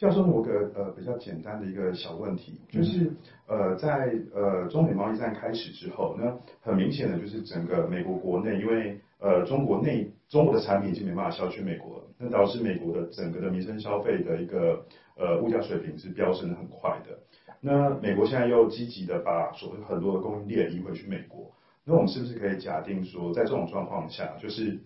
教授，我个呃比较简单的一个小问题，就是呃在呃中美贸易战开始之后，那很明显的就是整个美国国内，因为呃中国内中国的产品已经没办法销去美国了，那导致美国的整个的民生消费的一个呃物价水平是飙升的很快的。那美国现在又积极的把所谓很多的供应链移回去美国，那我们是不是可以假定说，在这种状况下，就是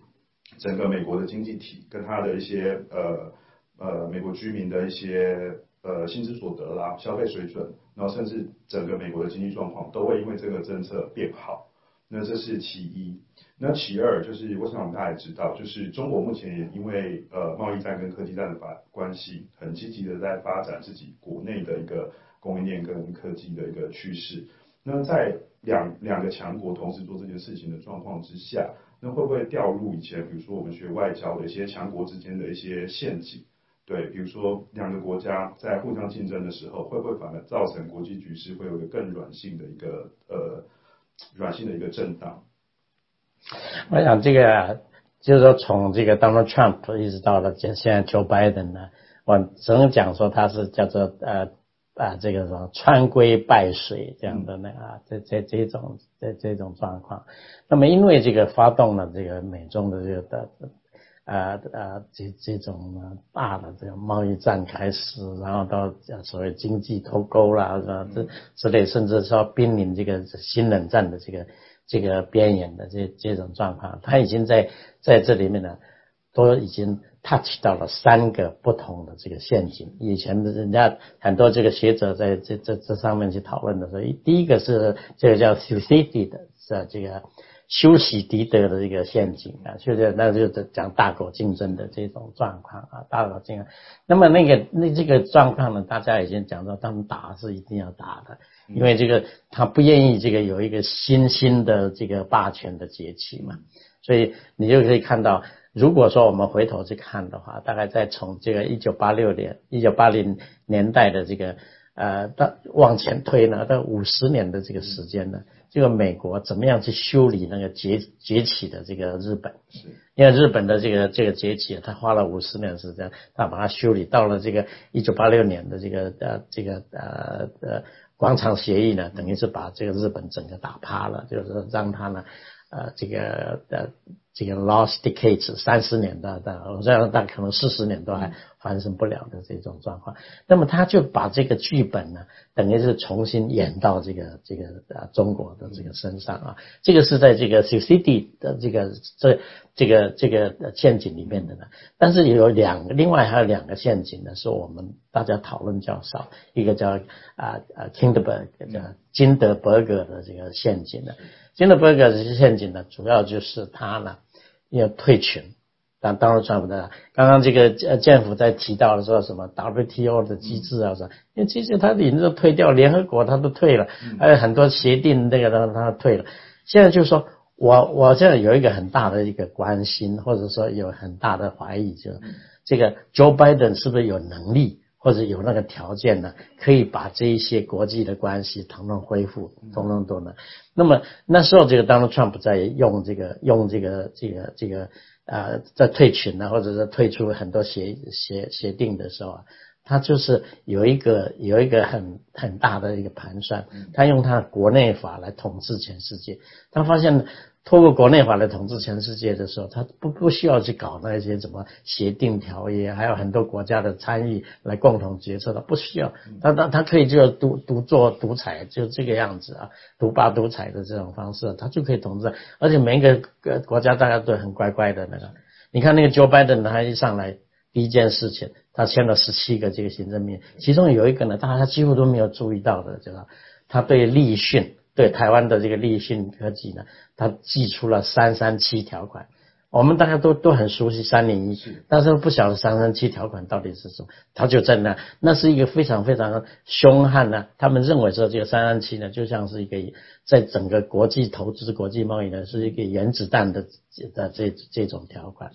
整个美国的经济体跟它的一些呃。呃，美国居民的一些呃薪资所得啦、消费水准，然后甚至整个美国的经济状况都会因为这个政策变好。那这是其一。那其二就是，我想大家也知道，就是中国目前也因为呃贸易战跟科技战的发关系，很积极的在发展自己国内的一个供应链跟科技的一个趋势。那在两两个强国同时做这件事情的状况之下，那会不会掉入以前比如说我们学外交的一些强国之间的一些陷阱？对，比如说两个国家在互相竞争的时候，会不会反而造成国际局势会有一个更软性的一个呃软性的一个震荡？我想这个就是说，从这个 Donald Trump 一直到了现现在 Joe Biden 呢，我只能讲说他是叫做呃啊这个什么川规败水这样的那啊这这这种这这种状况。那么因为这个发动了这个美中的这个的。呃呃，这这种大的这个贸易战开始，然后到所谓经济脱钩啦，是吧？这之类，甚至说濒临这个新冷战的这个这个边缘的这这种状况，他已经在在这里面呢，都已经 touch 到了三个不同的这个陷阱。以前的人家很多这个学者在这这这上面去讨论的时候，第一个是这个叫 Thucydides 的，是这个。修昔底德的一个陷阱啊，就是那就是讲大国竞争的这种状况啊，大国竞争。那么那个那这个状况呢，大家已经讲到，他们打是一定要打的，因为这个他不愿意这个有一个新兴的这个霸权的崛起嘛。所以你就可以看到，如果说我们回头去看的话，大概在从这个一九八六年、一九八零年代的这个呃到往前推呢，到五十年的这个时间呢。这个美国怎么样去修理那个崛崛起的这个日本？是，因为日本的这个这个崛起，他花了五十年时间，他把它修理到了这个一九八六年的这个呃这个呃呃广场协议呢，等于是把这个日本整个打趴了，就是让他呢呃这个呃。这个 lost decades 三十年的的，这样但可能四十年都还发生不了的这种状况。那么他就把这个剧本呢，等于是重新演到这个这个呃中国的这个身上啊。这个是在这个 c c d 的这个这这个这个陷阱里面的呢。但是有两个，另外还有两个陷阱呢，是我们大家讨论较少。一个叫啊啊 Kindberg 叫金德伯格的这个陷阱呢。金德伯格这些陷阱呢，主要就是他呢。要退群，但当然赚不到。刚刚这个呃，政府在提到了说什么 WTO 的机制啊，说因为其实他已经都退掉，联合国他都退了，还有很多协定那个他他退了。现在就是说我我现在有一个很大的一个关心，或者说有很大的怀疑，就是这个 Joe Biden 是不是有能力？或者有那个条件呢，可以把这一些国际的关系统统恢复，统统都能。那么那时候这个 Donald Trump 在用这个用这个这个这个啊，在退群呢，或者是退出很多协协协定的时候啊，他就是有一个有一个很很大的一个盘算，他用他国内法来统治全世界，他发现。通过国内法来统治全世界的时候，他不不需要去搞那些什么协定条约，还有很多国家的参与来共同决策，他不需要，他他他可以就独独做独裁，就这个样子啊，独霸独裁的这种方式，他就可以统治，而且每一个国国家大家都很乖乖的那个。你看那个 Joe Biden 他一上来第一件事情，他签了十七个这个行政命令，其中有一个呢，大家几乎都没有注意到的，就是他对立讯。对台湾的这个立讯科技呢，它寄出了三三七条款，我们大家都都很熟悉三零一，但是不晓得三三七条款到底是什么。它就在那，那是一个非常非常凶悍呢。他们认为说这个三三七呢，就像是一个在整个国际投资、国际贸易呢，是一个原子弹的的这这种条款。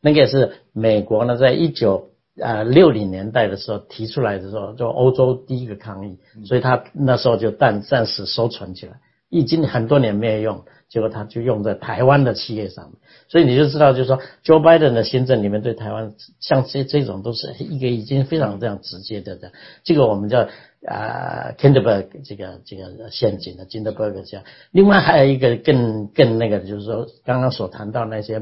那个是美国呢，在一九。呃，六零年代的时候提出来的时候，就欧洲第一个抗议，所以他那时候就暂暂时收存起来，已经很多年没有用，结果他就用在台湾的企业上面，所以你就知道，就是说 Joe Biden 的新政里面对台湾像这这种都是一个已经非常非常直接的的，这个我们叫啊 Kinderberg 这个这个陷阱的 Kinderberg 这样，另外还有一个更更那个就是说刚刚所谈到那些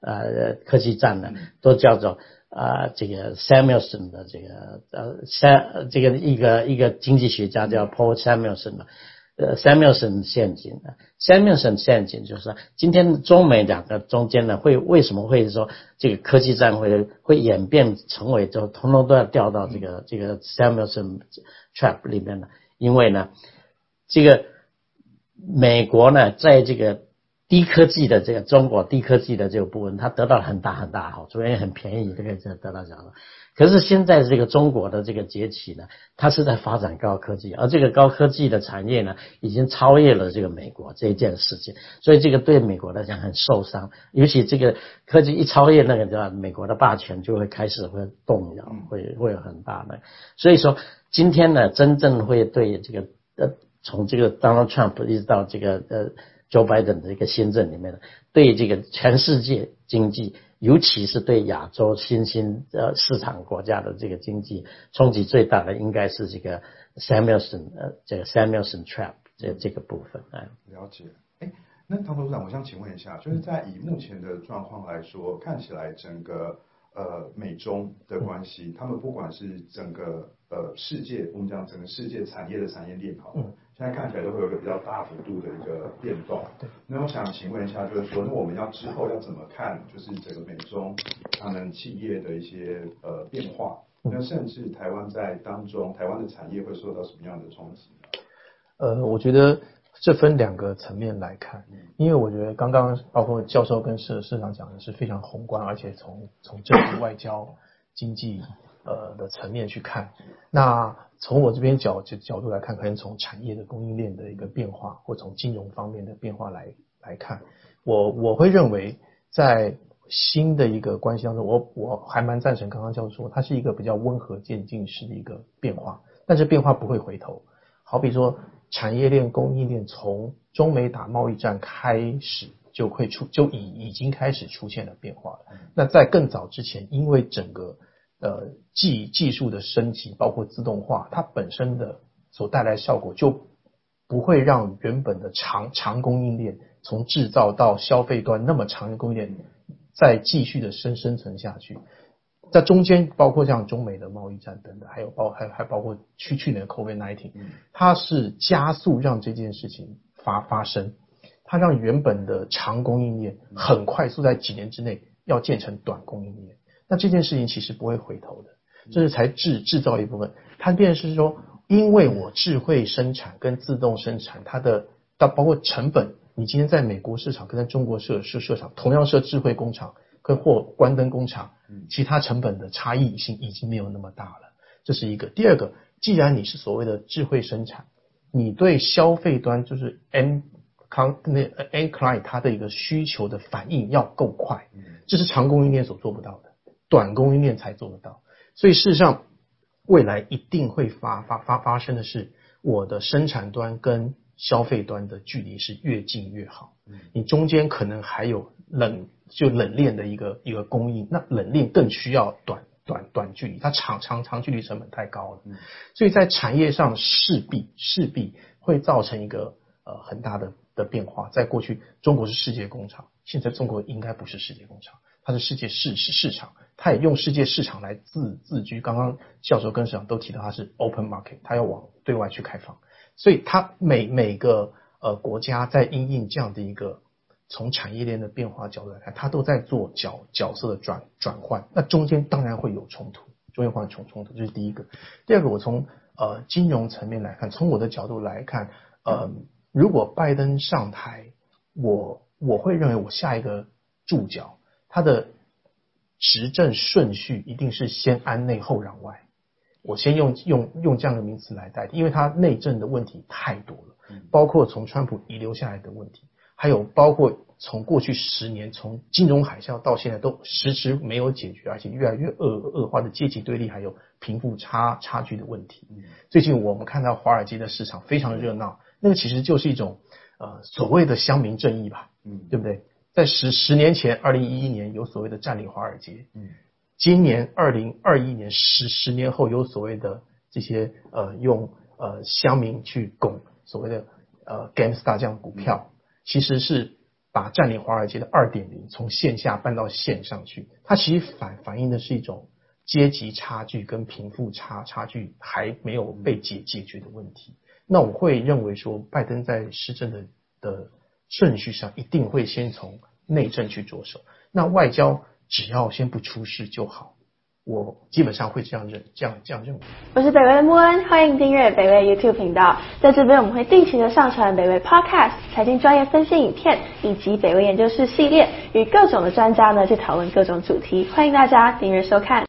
呃科技战呢，都叫做。啊，这个 Samuelson 的这个呃，Sam 这个一个一个经济学家叫 Paul Samuelson 的，呃，Samuelson 陷阱啊，Samuelson 陷阱就是今天中美两个中间呢，会为什么会说这个科技战会会演变成为就通通都要掉到这个这个 Samuelson trap 里面呢？因为呢，这个美国呢，在这个低科技的这个中国低科技的这个部分，它得到了很大很大好处，也很便宜，这个得到奖了。可是现在这个中国的这个崛起呢，它是在发展高科技，而这个高科技的产业呢，已经超越了这个美国这一件事情，所以这个对美国来讲很受伤。尤其这个科技一超越那个，对吧？美国的霸权就会开始会动摇，会会有很大的。所以说，今天呢，真正会对这个呃，从这个 Donald Trump 一直到这个呃。Joe Biden 的一个新政里面呢，对这个全世界经济，尤其是对亚洲新兴呃市场国家的这个经济冲击最大的，应该是这个 Samuelson 呃这个 Samuelson trap 这这个部分哎。了解，哎，那唐董事长，我想请问一下，就是在以目前的状况来说，看起来整个呃美中的关系，他们不管是整个呃世界，我们讲整个世界产业的产业链好。现在看起来都会有一个比较大幅度的一个变动。那我想请问一下，就是说，那我们要之后要怎么看，就是整个美中他们企业的一些呃变化？那甚至台湾在当中，台湾的产业会受到什么样的冲击？呃，我觉得这分两个层面来看，因为我觉得刚刚包括教授跟社社长讲的是非常宏观，而且从从政治、外交、经济。呃的层面去看，那从我这边角角角度来看，可能从产业的供应链的一个变化，或从金融方面的变化来来看，我我会认为在新的一个关系当中，我我还蛮赞成刚刚教授说，它是一个比较温和渐进式的一个变化，但是变化不会回头。好比说产业链供应链从中美打贸易战开始就会出就已已经开始出现了变化了。那在更早之前，因为整个呃，技技术的升级，包括自动化，它本身的所带来的效果，就不会让原本的长长供应链从制造到消费端那么长的供应链再继续的生生存下去。在中间，包括像中美的贸易战等等，还有包还还包括去去年 COVID nineteen，它是加速让这件事情发发生，它让原本的长供应链很快速在几年之内要建成短供应链。那这件事情其实不会回头的，这是才制制造一部分。它变是说，因为我智慧生产跟自动生产，它的到包括成本，你今天在美国市场跟在中国设设设厂，同样设智慧工厂跟或关灯工厂，其他成本的差异性已经没有那么大了。这是一个。第二个，既然你是所谓的智慧生产，你对消费端就是 N 康那 N client 它的一个需求的反应要够快，这是长供应链所做不到的。短供应链才做得到，所以事实上，未来一定会发发发发生的是，我的生产端跟消费端的距离是越近越好。你中间可能还有冷就冷链的一个一个供应，那冷链更需要短短短距离，它长长长距离成本太高了。所以在产业上势必势必会造成一个呃很大的的变化。在过去，中国是世界工厂，现在中国应该不是世界工厂。它是世界市市市场，它也用世界市场来自自居。刚刚教授跟市长都提到，它是 open market，它要往对外去开放。所以它每每个呃国家在因应这样的一个从产业链的变化角度来看，它都在做角角色的转转换。那中间当然会有冲突，中间会有冲冲突，这是第一个。第二个，我从呃金融层面来看，从我的角度来看，呃，如果拜登上台，我我会认为我下一个注脚。他的执政顺序一定是先安内后攘外，我先用用用这样的名词来代替，因为他内政的问题太多了，包括从川普遗留下来的问题，还有包括从过去十年从金融海啸到现在都迟迟没有解决，而且越来越恶恶化的阶级对立，还有贫富差差距的问题。最近我们看到华尔街的市场非常热闹，那个其实就是一种呃所谓的乡民正义吧，嗯，对不对？在十十年前，二零一一年有所谓的占领华尔街，嗯，今年二零二一年十十年后有所谓的这些呃用呃乡民去拱所谓的呃 GameStar 这样股票，其实是把占领华尔街的二点零从线下搬到线上去，它其实反反映的是一种阶级差距跟贫富差差距还没有被解解决的问题。那我会认为说，拜登在施政的的顺序上一定会先从内政去着手，那外交只要先不出事就好。我基本上会这样认，这样这样认为。我是北威穆恩，欢迎订阅北威 YouTube 频道。在这边我们会定期的上传北威 Podcast、财经专业分析影片，以及北威研究室系列，与各种的专家呢去讨论各种主题。欢迎大家订阅收看。